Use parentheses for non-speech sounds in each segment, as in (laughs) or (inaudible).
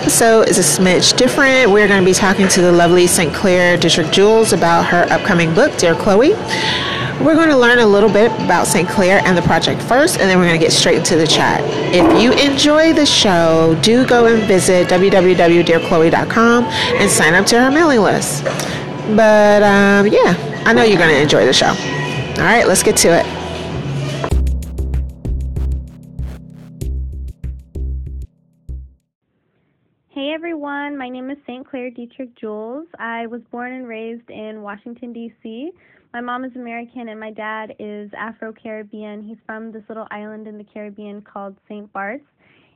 episode is a smidge different. We're going to be talking to the lovely St. Clair Detrick Jules about her upcoming book, Dear Khloe. We're going to learn a little bit about St. Clair and the project first, and then we're going to get straight into the chat. If you enjoy the show, do go and visit www.dearkhloe.com and sign up to her mailing list. But um, yeah, I know you're going to enjoy the show. All right, let's get to it. Name is St. Clair Detrick Jules. I was born and raised in Washington, D.C. My mom is American and my dad is Afro Caribbean. He's from this little island in the Caribbean called St. Bart's.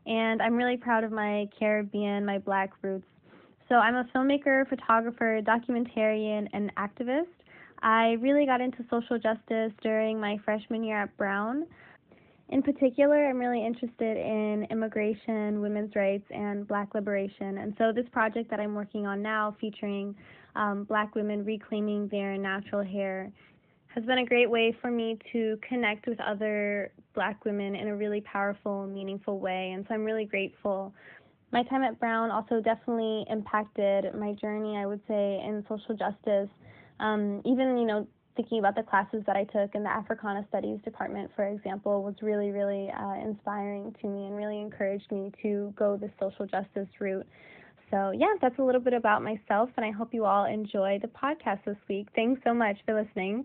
And I'm really proud of my Caribbean, my black roots. So I'm a filmmaker, photographer, documentarian, and activist. I really got into social justice during my freshman year at Brown. In particular, I'm really interested in immigration, women's rights, and black liberation. And so, this project that I'm working on now, featuring um, black women reclaiming their natural hair, has been a great way for me to connect with other black women in a really powerful, meaningful way. And so, I'm really grateful. My time at Brown also definitely impacted my journey, I would say, in social justice. Um, even, you know, thinking about the classes that I took in the Africana Studies department, for example, was really, really uh, inspiring to me and really encouraged me to go the social justice route. So, yeah, that's a little bit about myself, and I hope you all enjoy the podcast this week. Thanks so much for listening.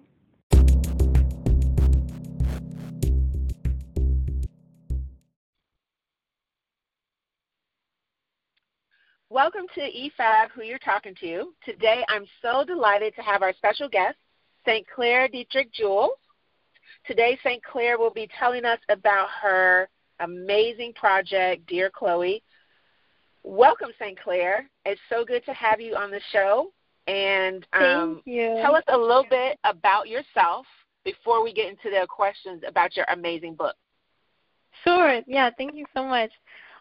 Welcome to EFAB, who you're talking to. Today, I'm so delighted to have our special guest, St. Clair Detrick Jules. Today, St. Clair will be telling us about her amazing project, Dear Khloe. Welcome, St. Clair. It's so good to have you on the show. And um, tell us a little bit about yourself before we get into the questions about your amazing book. Sure. Yeah, thank you so much.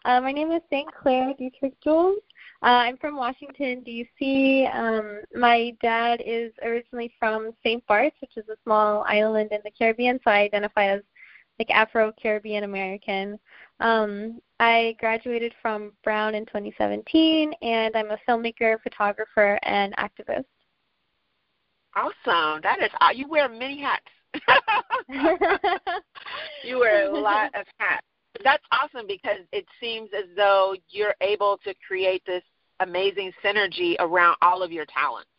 Uh, my name is St. Clair Detrick Jules. Uh, I'm from Washington, D.C. Um, my dad is originally from St. Bart's, which is a small island in the Caribbean, so I identify as like Afro Caribbean American. Um, I graduated from Brown in 2017, and I'm a filmmaker, photographer, and activist. Awesome! That is you wear many hats. (laughs) (laughs) you wear a lot of hats that's awesome because it seems as though you're able to create this amazing synergy around all of your talents.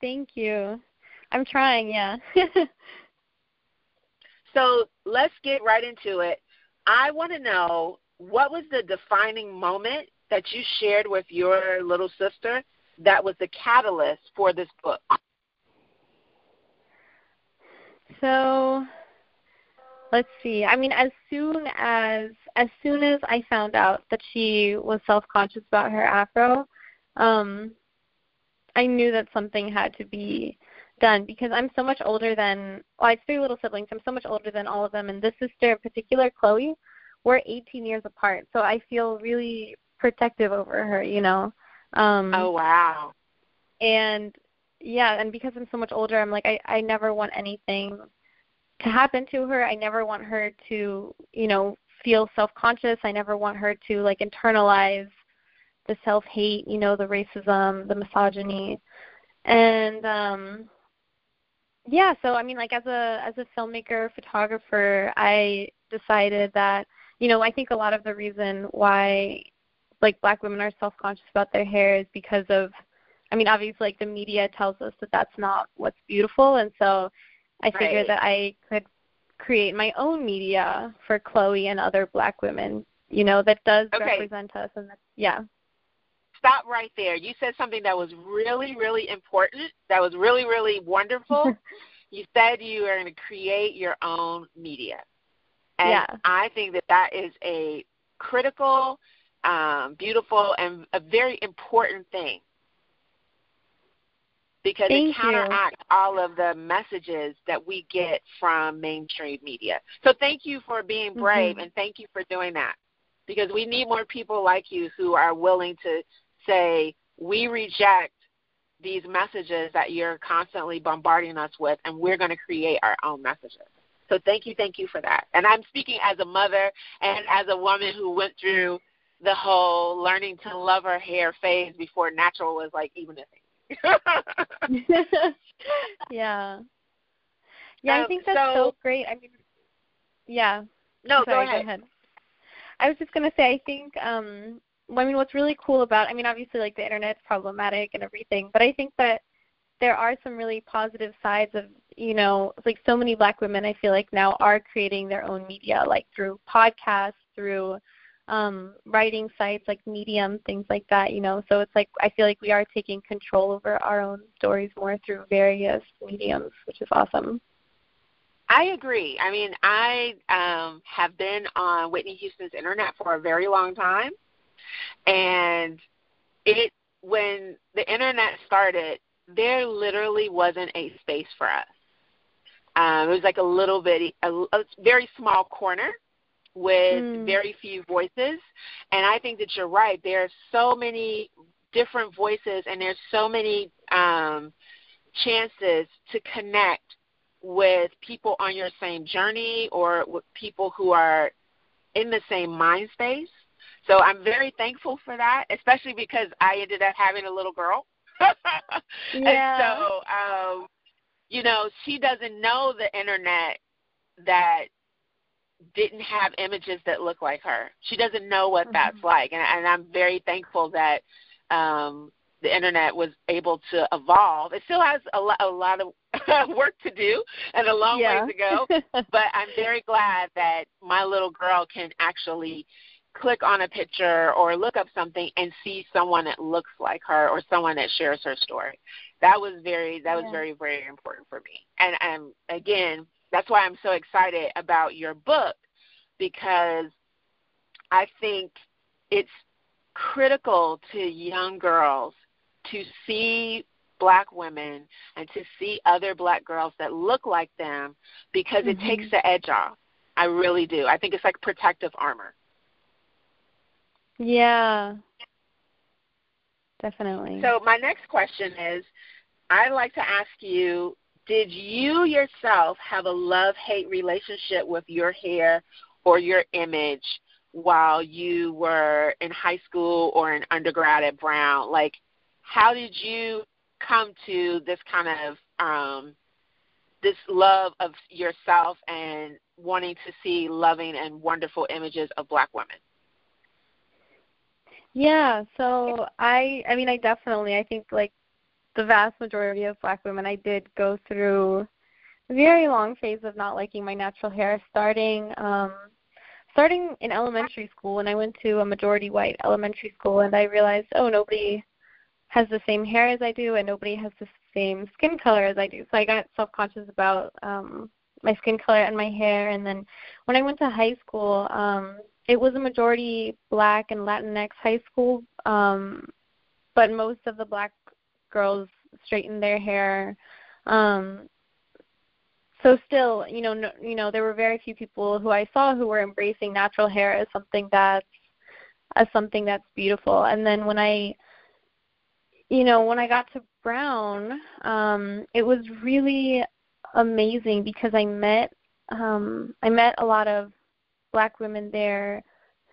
Thank you. I'm trying, yeah. (laughs) so let's get right into it. I want to know what was the defining moment that you shared with your little sister that was the catalyst for this book? So let's see. I mean, as soon as as soon as I found out that she was self conscious about her afro, um, I knew that something had to be done because I'm so much older than well, I have three little siblings. I'm so much older than all of them, and this sister in particular, Khloe, we're 18 years apart. So I feel really protective over her. You know. Um, oh wow. And yeah, and because I'm so much older, I'm like I I never want anything to happen to her. I never want her to, you know, feel self-conscious. I never want her to like internalize the self-hate, you know, the racism, the misogyny. And um yeah, so I mean like as a as a filmmaker, photographer, I decided that, you know, I think a lot of the reason why like black women are self-conscious about their hair is because of I mean, obviously like the media tells us that that's not what's beautiful and so I figured right. that I could create my own media for Khloe and other black women, you know, that does okay. represent us and that, yeah. Stop right there. You said something that was really, really important. That was really, really wonderful. (laughs) you said you are going to create your own media. And yeah. I think that that is a critical, um, beautiful, and a very important thing because Thank it counteracts you. all of the messages that we get from mainstream media. So thank you for being brave mm-hmm. and thank you for doing that. Because we need more people like you who are willing to say, we reject these messages that you're constantly bombarding us with, and we're going to create our own messages. So thank you, thank you for that. And I'm speaking as a mother and as a woman who went through the whole learning to love her hair phase before natural was like even a thing. (laughs) yeah. Yeah, um, I think that's so, so, great. I mean, yeah. No, Sorry, go, ahead. go ahead. I was just gonna say, I think, um, I mean, what's really cool about, I mean, obviously, like the internet's problematic and everything, but I think that there are some really positive sides of you know like so many black women i feel like now are creating their own media like through podcasts through um writing sites like medium things like that you know so it's like i feel like we are taking control over our own stories more through various mediums which is awesome I agree. I mean, I um, have been on Whitney Houston's internet for a very long time, and it when the internet started, there literally wasn't a space for us. Um, it was like a little bit, a, a very small corner with mm. very few voices. And I think that you're right. There are so many different voices, and there's so many um, chances to connect with people on your same journey or with people who are in the same mind space. So I'm very thankful for that, especially because I ended up having a little girl (laughs) yeah. And so, um, you know, she doesn't know the internet that didn't have images that look like her. She doesn't know what mm-hmm. that's like, and, and I'm very thankful that um, the internet was able to evolve. It still has a, lo- a lot of (laughs) work to do and a long yeah. ways to go, (laughs) but I'm very glad that my little girl can actually click on a picture or look up something and see someone that looks like her or someone that shares her story. That was very that was very very important for me. And and again, that's why I'm so excited about your book because I think it's critical to young girls to see black women and to see other black girls that look like them because mm-hmm. it takes mm-hmm. the edge off. I really do. I think it's like protective armor. Yeah. Definitely. So my next question is I'd like to ask you did you yourself have a love hate relationship with your hair or your image while you were in high school or in undergrad at Brown? Like, how did you come to this kind of um, this love of yourself and wanting to see loving and wonderful images of black women? Yeah, so I I mean I definitely I think like the vast majority of black women I did go through a very long phase of not liking my natural hair starting um starting in elementary school when I went to a majority white elementary school and I realized oh nobody has the same hair as I do and nobody has the same skin color as I do. So I got self conscious about um my skin color and my hair and then when I went to high school, um it was a majority black and Latinx high school, um, but most of the black girls straightened their hair. Um, so still, you know, no, you know, there were very few people who I saw who were embracing natural hair as something that's as something that's beautiful. And then when I, you know, when I got to Brown, um, it was really amazing because I met um, I met a lot of black women there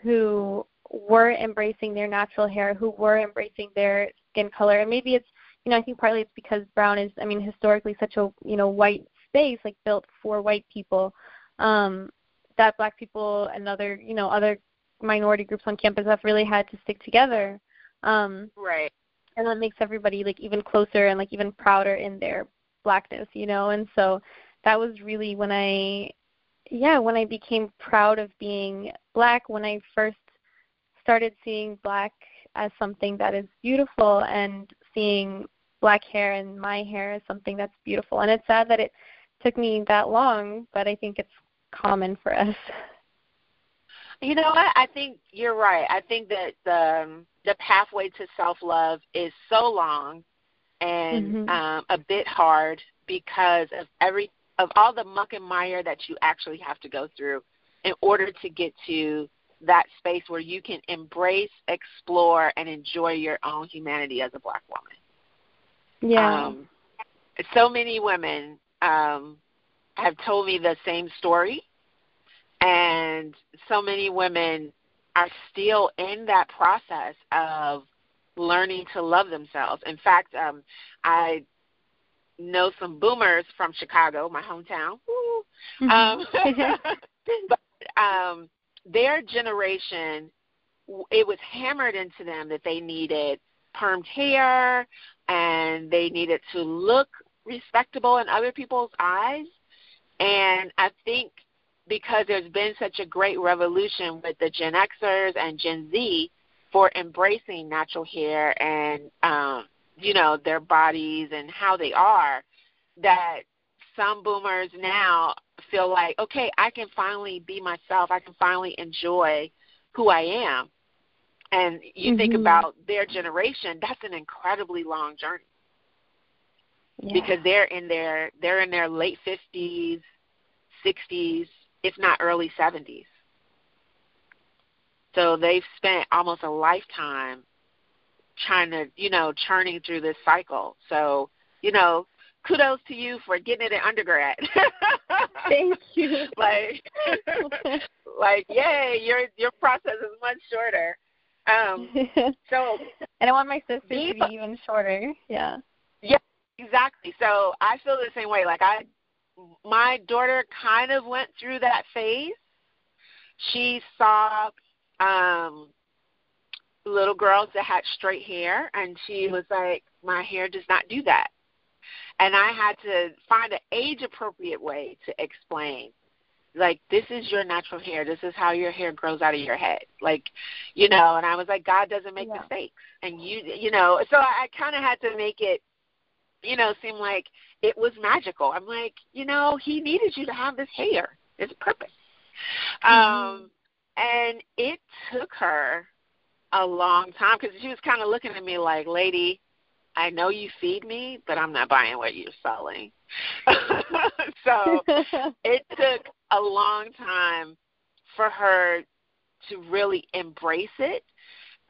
who were embracing their natural hair, who were embracing their skin color. And maybe it's, you know, I think partly it's because Brown is, I mean, historically such a, you know, white space, like built for white people, um, that black people and other, you know, other minority groups on campus have really had to stick together. Um, right. And that makes everybody like even closer and like even prouder in their blackness, you know. And so that was really when I yeah, when I became proud of being black, when I first started seeing black as something that is beautiful and seeing black hair and my hair as something that's beautiful. And it's sad that it took me that long, but I think it's common for us. You know what? I think you're right. I think that the um, the pathway to self love is so long and mm-hmm. um, a bit hard because of every of all the muck and mire that you actually have to go through in order to get to that space where you can embrace, explore, and enjoy your own humanity as a black woman. Yeah. Um, so many women um, have told me the same story, and so many women are still in that process of learning to love themselves. In fact, um, I know some boomers from Chicago, my hometown. Mm-hmm. Um, (laughs) (laughs) but um, their generation, it was hammered into them that they needed permed hair and they needed to look respectable in other people's eyes. And I think because there's been such a great revolution with the Gen Xers and Gen Z for embracing natural hair and um, you know their bodies and how they are, that some boomers now feel like, okay, I can finally be myself. I can finally enjoy who I am. And you mm-hmm. think about their generation, that's an incredibly long journey. Yeah. Because they're in their they're in their late fifties, sixties, if not early 70s. So they've spent almost a lifetime trying to, you know, churning through this cycle. So, you know, kudos to you for getting it in undergrad. (laughs) Thank you. like, (laughs) like, yay, your your process is much shorter. Um, (laughs) so, and I want my sister to be even shorter. Yeah. Yeah, exactly. So I feel the same way. Like I my daughter kind of went through that phase. She saw um little girls that had straight hair and she was like, My hair does not do that. And I had to find an age appropriate way to explain like this is your natural hair this is how your hair grows out of your head like you know and i was like god doesn't make yeah. mistakes and you you know so i, I kind of had to make it you know seem like it was magical. I'm like, you know, he needed you to have this hair. it's a purpose. Mm-hmm. Um, and it took her a long time because she was kind of looking at me like, lady, I know you feed me, but I'm not buying what you're selling. (laughs) so (laughs) it took a long time for her to really embrace it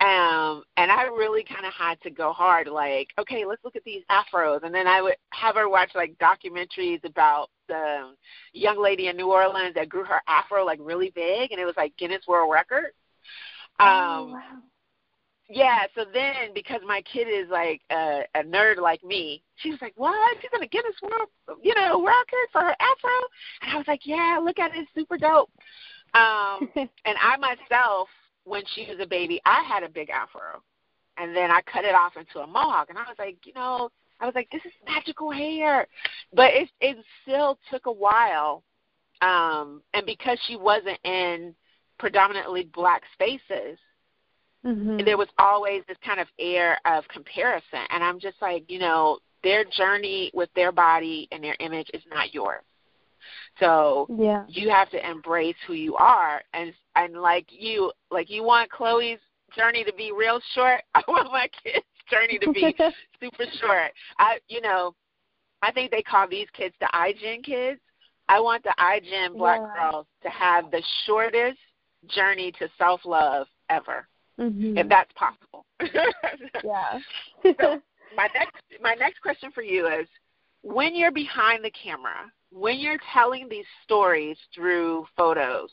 um, and I really kind of had to go hard, like, okay, let's look at these afros. And then I would have her watch like documentaries about the young lady in New Orleans that grew her afro like really big, and it was like Guinness World Record. Oh, um, oh, wow. Yeah, so then because my kid is like a, a nerd like me, she was like, "What? She's gonna Guinness World, you know, record for her afro?" And I was like, "Yeah, look at it, it's super dope." Um, (laughs) and I myself when she was a baby, I had a big afro, and then I cut it off into a mohawk, and I was like, you know, I was like, this is magical hair, but it it still took a while, um, and because she wasn't in predominantly black spaces, mm-hmm. there was always this kind of air of comparison, and I'm just like, you know, their journey with their body and their image is not yours. So yeah. you have to embrace who you are and and like you like you want Khloe's journey to be real short. (laughs) I want my kids' journey to be (laughs) super short. I you know, I think they call these kids the iGen kids. I want the iGen black yeah. girls to have the shortest journey to self love ever. Mm-hmm. If that's possible. (laughs) yeah. so my next my next question for you is when you're behind the camera, when you're telling these stories through photos,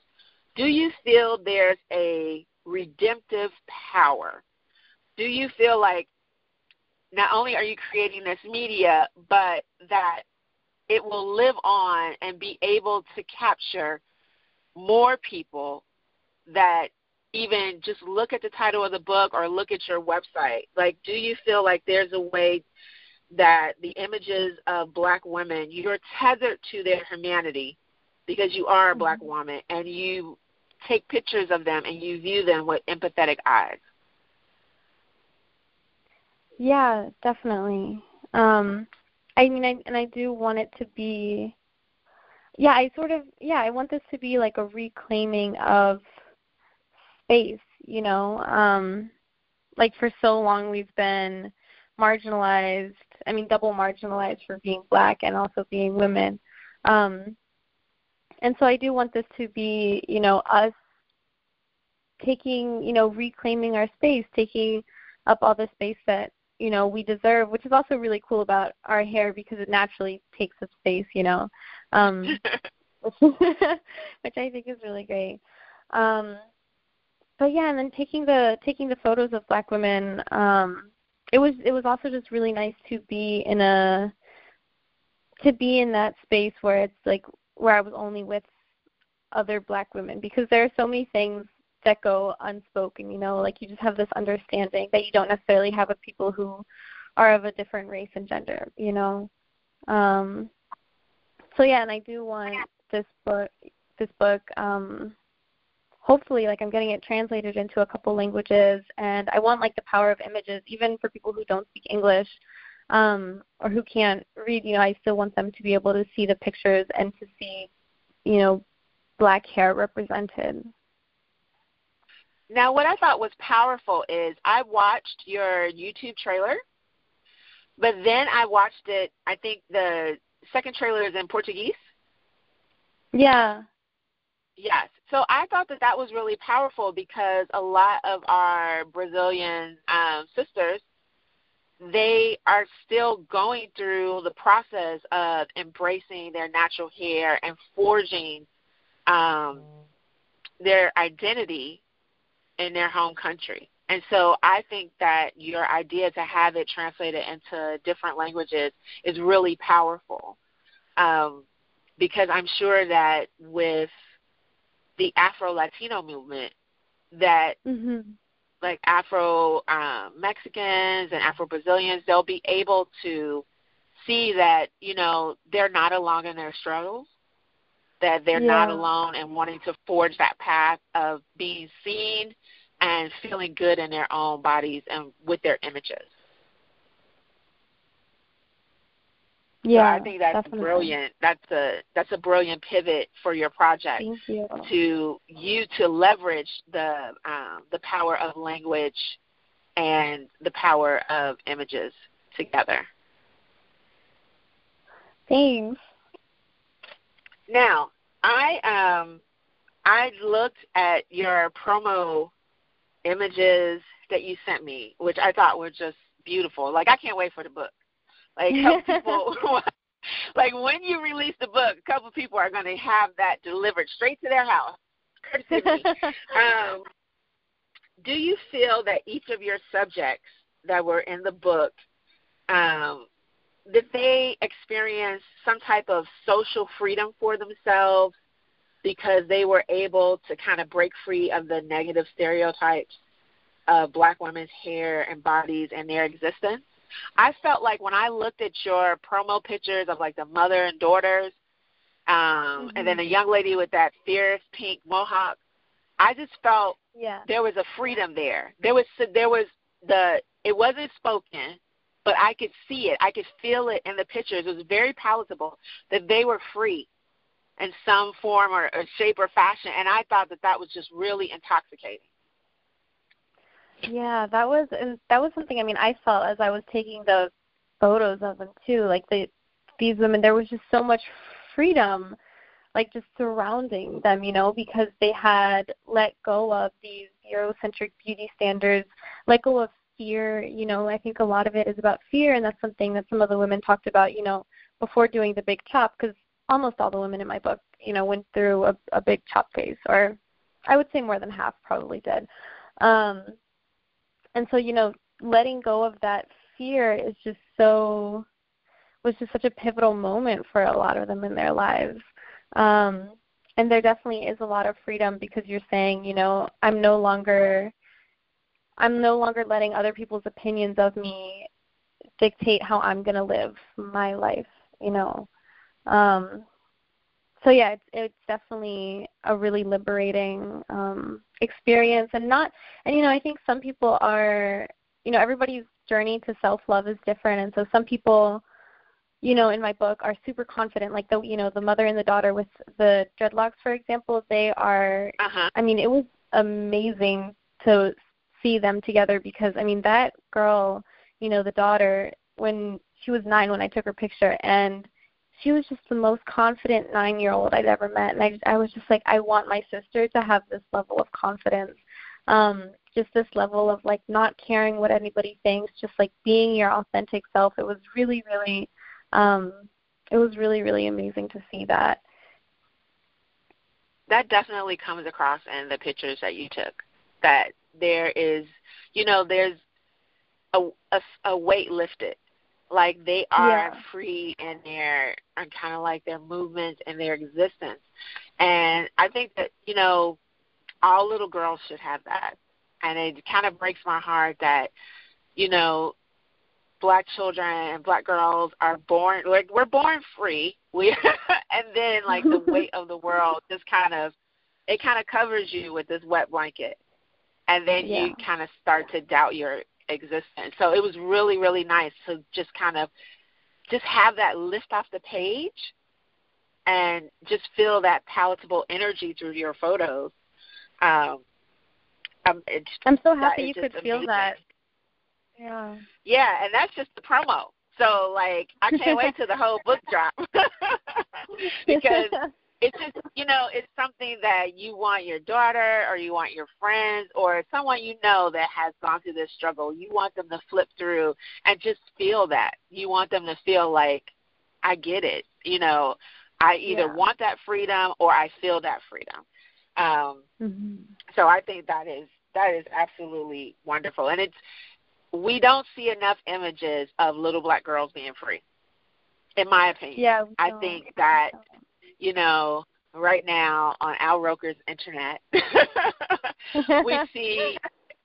do you feel there's a redemptive power? Do you feel like not only are you creating this media, but that it will live on and be able to capture more people that even just look at the title of the book or look at your website? Like, do you feel like there's a way that the images of black women, you're tethered to their humanity because you are a black mm-hmm. woman and you take pictures of them and you view them with empathetic eyes. Yeah, definitely. Um I mean I and I do want it to be yeah, I sort of yeah, I want this to be like a reclaiming of space, you know. Um like for so long we've been marginalized I mean, double marginalized for being black and also being women. Um, and so I do want this to be, you know, us taking, you know, reclaiming our space, taking up all the space that, you know, we deserve, which is also really cool about our hair because it naturally takes up space, you know. Um which, (laughs) (laughs) which I think is really great. Um but yeah, and then taking the taking the photos of black women, um, it was it was also just really nice to be in a to be in that space where it's like where I was only with other black women because there are so many things that go unspoken, you know, like you just have this understanding that you don't necessarily have with people who are of a different race and gender, you know. Um so yeah, and I do want this book this book um hopefully like I'm getting it translated into a couple languages and I want like the power of images even for people who don't speak English um or who can't read, you know, I still want them to be able to see the pictures and to see, you know, black hair represented. Now what I thought was powerful is I watched your YouTube trailer, but then I watched it I think the second trailer is in Portuguese. Yeah. Yes. So I thought that that was really powerful because a lot of our Brazilian um, sisters, they are still going through the process of embracing their natural hair and forging um, their identity in their home country. And so I think that your idea to have it translated into different languages is really powerful. Um, because I'm sure that with the Afro Latino movement that mm-hmm. like Afro um, Mexicans and Afro Brazilians, they'll be able to see that you know they're not alone in their struggles, that they're yeah. not alone and wanting to forge that path of being seen and feeling good in their own bodies and with their images. Yeah, so I think that's definitely. brilliant. That's a that's a brilliant pivot for your project you. to you to leverage the um, the power of language and the power of images together. Thanks. Now, I um I looked at your promo images that you sent me, which I thought were just beautiful. Like I can't wait for the book. Like (laughs) people (laughs) like when you release the book, a couple of people are going to have that delivered straight to their house. Courtesy of me. (laughs) um, do you feel that each of your subjects that were in the book um, did they experience some type of social freedom for themselves because they were able to kind of break free of the negative stereotypes of black women's hair and bodies and their existence? I felt like when I looked at your promo pictures of like the mother and daughters, um, mm-hmm. and then the young lady with that fierce pink mohawk, I just felt yeah. there was a freedom there. There was there was the it wasn't spoken, but I could see it. I could feel it in the pictures. It was very palatable that they were free in some form or, or shape or fashion, and I thought that that was just really intoxicating. Yeah, that was and that was something I mean I felt as I was taking the photos of them too. Like the these women there was just so much freedom like just surrounding them, you know, because they had let go of these Eurocentric beauty standards, let go of fear, you know, I think a lot of it is about fear and that's something that some of the women talked about, you know, before doing the big chop because almost all the women in my book, you know, went through a, a big chop phase or I would say more than half probably did. Um and so you know letting go of that fear is just so was just such a pivotal moment for a lot of them in their lives. Um and there definitely is a lot of freedom because you're saying you know i'm no longer i'm no longer letting other people's opinions of me dictate how i'm going to live my life you know. Um so yeah, it's it's definitely a really liberating um experience and not and you know, I think some people are you know, everybody's journey to self love is different and so some people you know, in my book are super confident like the you know, the mother and the daughter with the dreadlocks for example, they are uh-huh. I mean, it was amazing to see them together because I mean, that girl, you know, the daughter when she was 9 when I took her picture and she was just the most confident nine year old I'd ever met and I I was just like I want my sister to have this level of confidence. Um just this level of like not caring what anybody thinks, just like being your authentic self. It was really, really um it was really, really amazing to see that. That definitely comes across in the pictures that you took. that there is, you know, there's a, a, a weight lifted. Like they are Yeah. free in their, uh, and kind of like their movements and their existence. And I think that, you know, all little girls should have that. And it kind of breaks my heart that, you know, black children and black girls are born like we're born free. (laughs) We and then like the weight of the world just kind of it kind of covers you with this wet blanket. And then you kind of start to doubt your existence. So it was really really nice to just kind of just have that lift off the page and just feel that palatable energy through your photos. Um, um, I'm so happy you could feel that. Yeah. Yeah, and that's just the promo. So like, I can't wait till the whole book drop (laughs) (laughs) because it's just you know it's something that you want your daughter or you want your friends or someone you know that has gone through this struggle. You want them to flip through and just feel that. You want them to feel like I get it. You know, I either Yeah. want that freedom or I feel that freedom. Um, hmm so I think that is that is absolutely wonderful, and it's we don't see enough images of little black girls being free, in my opinion. Yeah. I think that you know right now on Al Gore's internet (laughs) we (laughs) see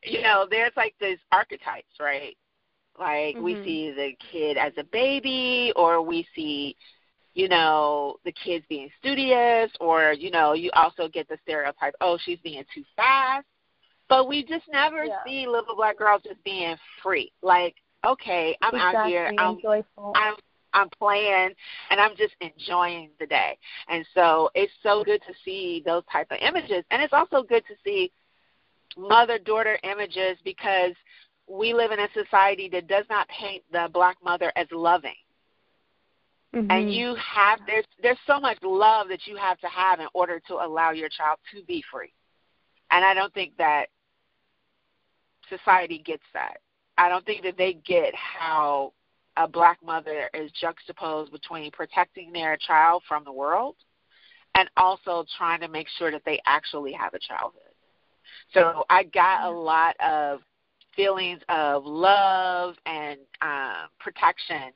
you know there's like these archetypes, right? Like we Mhm. see the kid as a baby, or we see you know, the kids being studious or, you know, you also get the stereotype, oh, she's being too fast. But we just never Yeah. see little black girls just being free. Like, okay, I'm exactly. out here, I'm. I'm I'm playing and I'm just enjoying the day. And so it's so good to see those type of images. And it's also good to see mother daughter images because we live in a society that does not paint the black mother as loving and Mhm. you have there's there's so much love that you have to have in order to allow your child to be free and i don't think that society gets that i don't think that they get how a black mother is juxtaposed between protecting their child from the world and also trying to make sure that they actually have a childhood so i got a lot of feelings of love and um, protection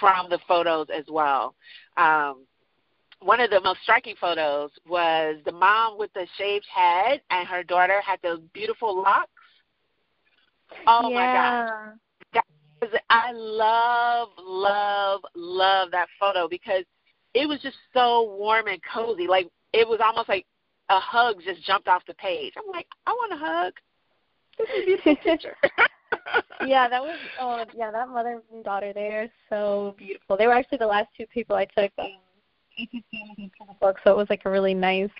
from the photos as well. Um, one of the most striking photos was the mom with the shaved head, and her daughter had those beautiful locks. Oh my God! I love, love, love that photo because it was just so warm and cozy. Like it was almost like a hug just jumped off the page. I'm like, I want a hug. This is a beautiful (laughs) picture. (laughs) yeah, that was oh yeah, that mother and daughter they are so beautiful. They were actually the last two people I took um for the book, so it was like a really nice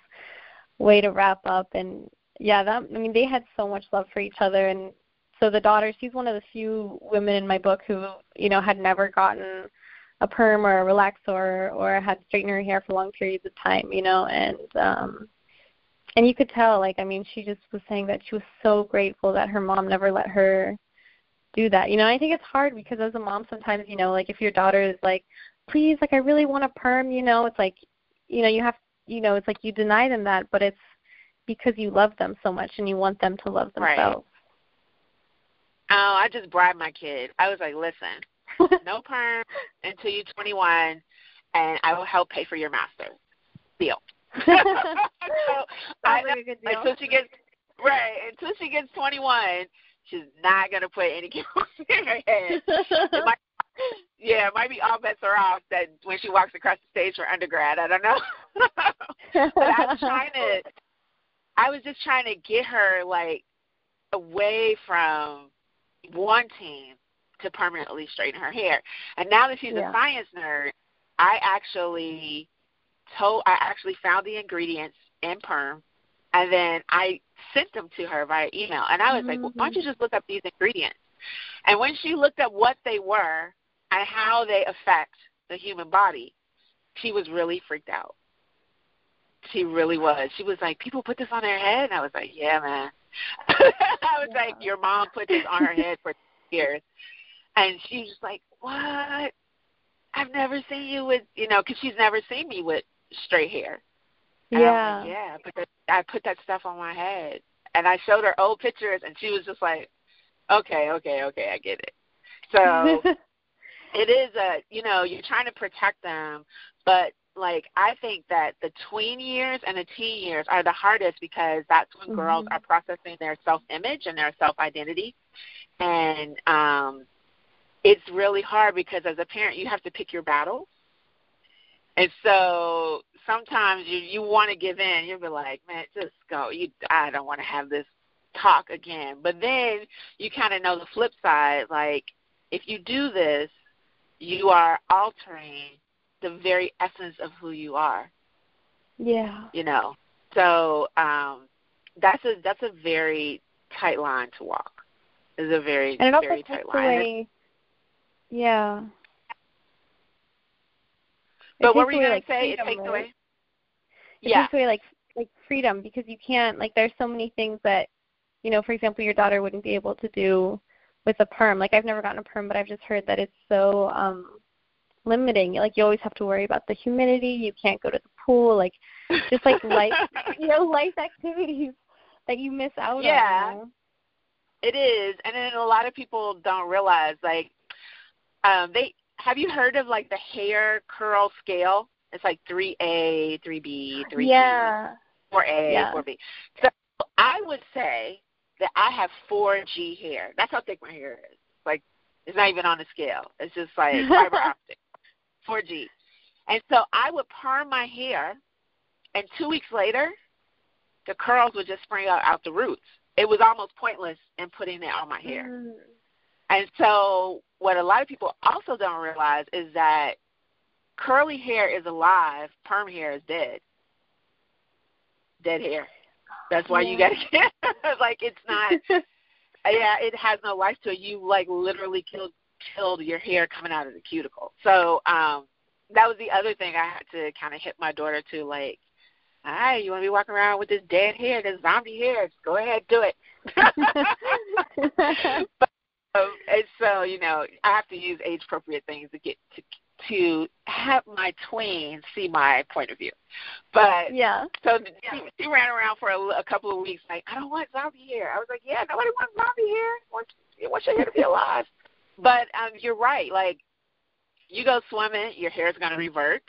way to wrap up and yeah, that I mean they had so much love for each other and so the daughter, she's one of the few women in my book who, you know, had never gotten a perm or a relaxer or had straightened her hair for long periods of time, you know, and um and you could tell like i mean she just was saying that she was so grateful that her mom never let her do that you know i think it's hard because as a mom sometimes you know like if your daughter is like please like i really want a perm you know it's like you know you have you know it's like you deny them that but it's because you love them so much and you want them to love Right. Oh, I just bribed my kid. I was like, listen, (laughs) no perm until you're 21, and I will help pay for your master's. Deal. (laughs) so I like deal. until she gets right until she gets 21, she's not gonna put any (laughs) chemicals in her head. It might, yeah, it might be all bets are off that when she walks across the stage for undergrad. I don't know. but I was trying to. I was just trying to get her like away from wanting to permanently straighten her hair. And now that she's Yeah. a science nerd, I actually told I actually found the ingredients in perm and then I sent them to her via email and I was like, well, why don't you mm-hmm. just look up these ingredients? And when she looked up what they were and how they affect the human body, she was really freaked out. She really was. She was like, People put this on their head and I was like, Yeah, man. I was Yeah. like, Your mom put this on her head for years. And she was just like, What? I've never seen you with you know, because she's never seen me with straight hair. And yeah like, yeah, but I put that stuff on my head, And I showed her old pictures, and she was just like, "Okay, okay, okay, I get it." So (laughs) it is a you know you're trying to protect them, but like I think that the tween years and the teen years are the hardest because that's when mm-hmm. girls are processing their self image and their self identity. And um it's really hard because as a parent you have to pick your battles. And so sometimes you you want to give in. You'll be like, man, just go. You I don't want to have this talk again. But then you kind of know the flip side. Like if you do this, you are altering the very essence of who you are. Yeah. You know. So um that's a that's a very tight line to walk. It's a very and it also very takes tight line. Away, yeah. But what were you going like, to say? Freedom, it takes right? away. It yeah. takes away like like freedom because you can't like there's so many things that you know, for example, your daughter wouldn't be able to do with a perm. Like I've never gotten a perm, but I've just heard that it's so um limiting. Like you always have to worry about the humidity. You can't go to the pool. Like just like life, (laughs) you know, life activities that you miss out yeah. on. Know? It is, and then a lot of people don't realize like um they have you heard of like the hair curl scale? It's like three A, three B, three yeah. four A, yeah. four B. So I would say that I have four G hair. That's how thick my hair is. Like it's not even on the scale. It's just like fiber (laughs) optic. 4G. And so I would perm my hair, and two weeks later, the curls would just spring out, out the roots. It was almost pointless in putting it on my hair. Mm. And so, what a lot of people also don't realize is that curly hair is alive, perm hair is dead. Dead hair. That's why yeah. you gotta get (laughs) like it's not. (laughs) yeah, it has no life to it. You like literally killed killed your hair coming out of the cuticle. So um that was the other thing I had to kind of hit my daughter to like, all right, you want to be walking around with this dead hair, this zombie hair? Just go ahead, do it. (laughs) (laughs) but, um, and so you know, I have to use age appropriate things to get to to have my tween see my point of view. But yeah, so she, she ran around for a, a couple of weeks like, I don't want zombie hair. I was like, yeah, nobody wants zombie hair. Want wants your hair to be alive. But um, you're right. Like you go swimming, your hair is going to revert.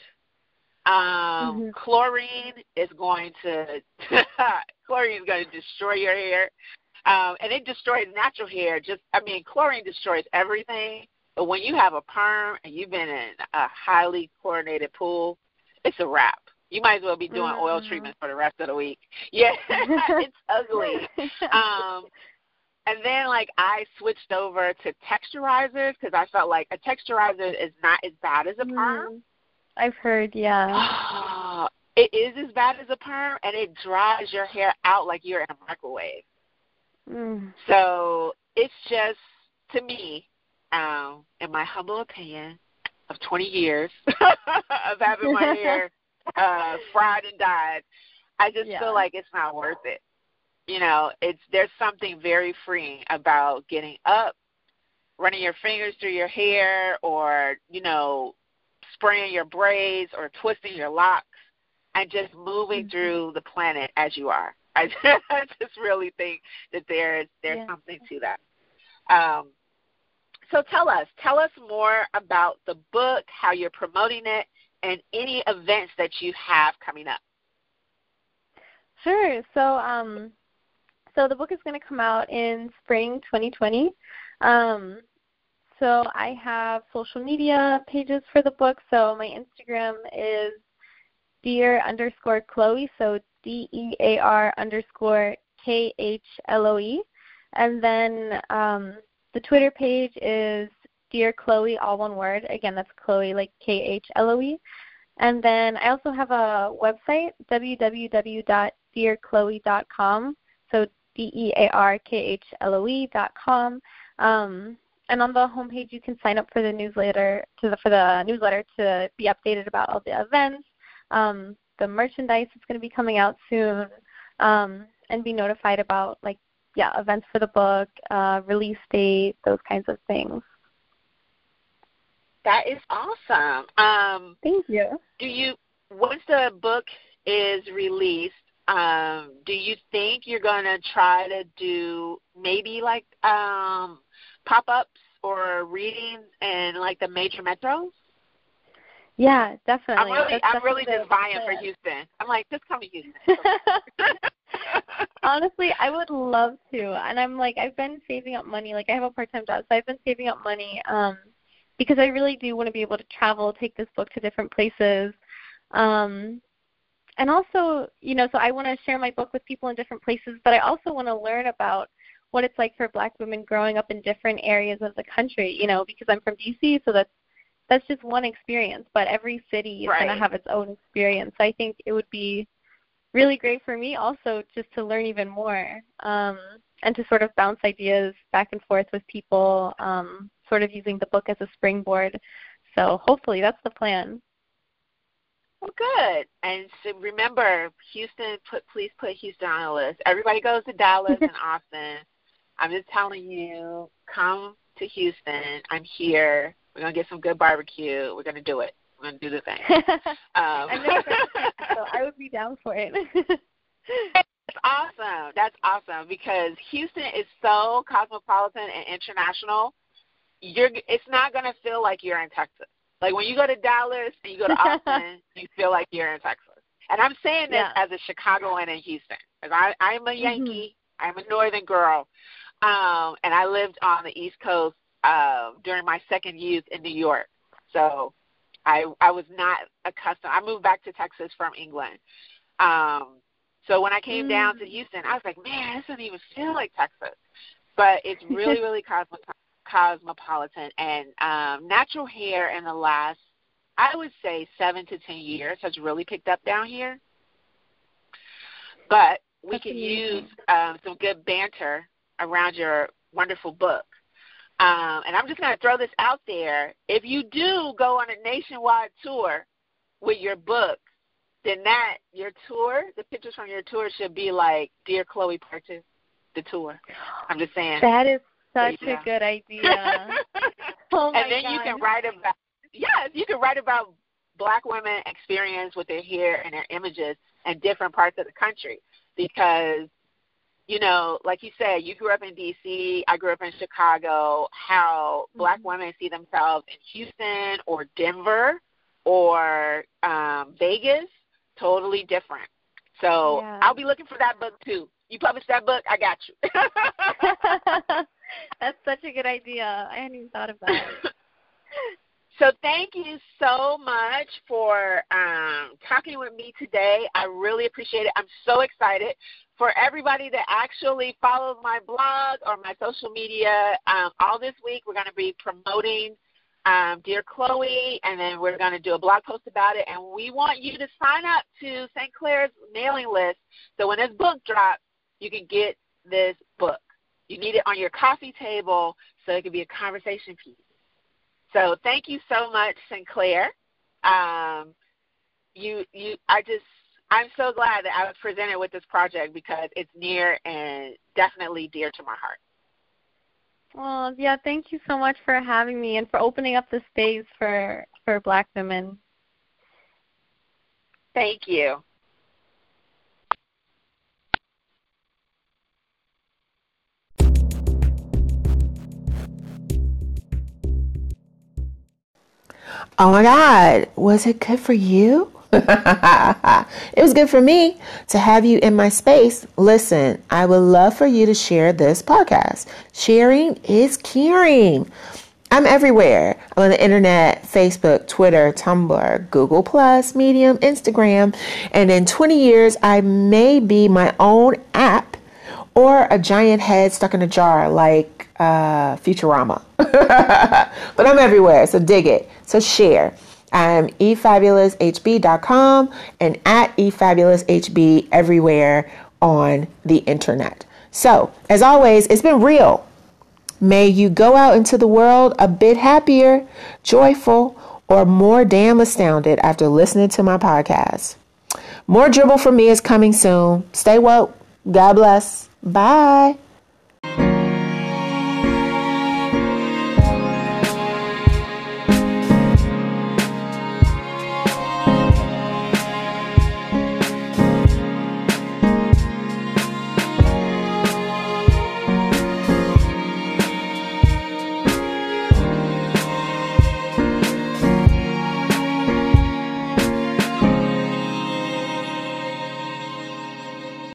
Um, mm-hmm. Chlorine is going to (laughs) chlorine is going to destroy your hair, um, and it destroys natural hair. Just I mean, chlorine destroys everything. But when you have a perm and you've been in a highly chlorinated pool, it's a wrap. You might as well be doing mm-hmm. oil treatment for the rest of the week. (laughs) Yeah, (laughs) it's ugly. Um, and then like I switched over to texturizers because I felt like a texturizer is not as bad as a perm. Mm. I've heard, yeah. (sighs) it is as bad as a perm, and it dries your hair out like you're in a microwave. Mm. So it's just to me, um, in my humble opinion of 20 years (laughs) of having my hair (laughs) uh, fried and dyed, I just yeah. feel like it's not worth it you know it's there's something very freeing about getting up running your fingers through your hair or you know spraying your braids or twisting your locks and just moving mm-hmm. through the planet as you are (laughs) i just really think that there's there's yeah. something to that um so tell us tell us more about the book how you're promoting it and any events that you have coming up Sure. So um, so the book is going to come out in spring 2020. Um, so I have social media pages for the book. So my Instagram is dear underscore Khloe. So D E A R underscore K H L O E. And then um, the Twitter page is Dear Khloe, all one word. Again, that's Khloe, like K H L O E. And then I also have a website, www.dearkhloe.com. So D E A R K H L O E dot com. Um, and on the homepage, you can sign up for the newsletter to the, for the newsletter to be updated about all the events, um, the merchandise that's going to be coming out soon, um, and be notified about like yeah events for the book, uh, release date, those kinds of things. That is awesome. Um, Thank you. Do you once the book is released? Um, do you think you're going to try to do maybe like um, pop ups or readings in like the major metros? Yeah, definitely. I'm really, I'm really just vying for Houston. I'm like, just come to Houston. (laughs) Honestly, I would love to, and I'm like, I've been saving up money. Like, I have a part-time job, so I've been saving up money um, because I really do want to be able to travel, take this book to different places, um, and also, you know, so I want to share my book with people in different places, but I also want to learn about what it's like for Black women growing up in different areas of the country. You know, because I'm from DC, so that's that's just one experience, but every city is right. going to have its own experience. So I think it would be really great for me also just to learn even more um, and to sort of bounce ideas back and forth with people, um, sort of using the book as a springboard. So hopefully that's the plan. Well, good. And so remember, Houston, put please put Houston on the list. Everybody goes to Dallas and (laughs) Austin. I'm just telling you, come to Houston. I'm here. We're gonna get some good barbecue. We're gonna do it. We're gonna do the thing. (laughs) um, I've so I would be down for it. (laughs) That's awesome. That's awesome because Houston is so cosmopolitan and international. You're it's not gonna feel like you're in Texas. Like when you go to Dallas and you go to Austin, (laughs) you feel like you're in Texas. And I'm saying this yeah. as a Chicagoan in Houston. Because I I'm a mm-hmm. Yankee. Mm-hmm. I'm a northern girl. Um and I lived on the East Coast uh, during my second youth in New York. So I I was not accustomed. I moved back to Texas from England. Um, so when I came mm. down to mm. Houston, I was like, man, this doesn't even feel like Texas. But it's really (laughs) really cosmo- cosmopolitan and um, natural hair in the last I would say seven to ten years has really picked up down here. But we That's can amazing. use um, some good banter around your wonderful book. Um, and I'm just going to throw this out there. If you do go on a nationwide tour with your book, then that, your tour, the pictures from your tour should be like, Dear Khloe Purchase, the tour. I'm just saying. That is such a good idea. (laughs) oh and then God. you can write about, yes, you can write about black women experience with their hair and their images in different parts of the country because you know, like you said, you grew up in D.C., I grew up in Chicago, how mm-hmm. black women see themselves in Houston or Denver or um, Vegas, totally different. So yeah. I'll be looking for that book too. You publish that book, I got you. (laughs) (laughs) (laughs) That's such a good idea. I hadn't even thought of that. (laughs) So thank you so much for um, talking with me today. I really appreciate it. I'm so excited for everybody that actually follows my blog or my social media. Um, all this week, we're going to be promoting um, Dear Khloe, and then we're going to do a blog post about it. And we want you to sign up to St. Clair's mailing list so when this book drops, you can get this book. You need it on your coffee table so it can be a conversation piece. So thank you so much, Sinclair. Um, you, you, I just, I'm so glad that I was presented with this project because it's near and definitely dear to my heart. Well, yeah, thank you so much for having me and for opening up the space for for Black women. Thank you. Oh my God, was it good for you? (laughs) it was good for me to have you in my space. Listen, I would love for you to share this podcast. Sharing is caring. I'm everywhere. I'm on the internet, Facebook, Twitter, Tumblr, Google Plus, Medium, Instagram, and in 20 years I may be my own app or a giant head stuck in a jar like uh, Futurama. (laughs) but I'm everywhere, so dig it. So share. I'm efabuloushb.com and at efabuloushb everywhere on the internet. So, as always, it's been real. May you go out into the world a bit happier, joyful, or more damn astounded after listening to my podcast. More dribble from me is coming soon. Stay woke. God bless. Bye.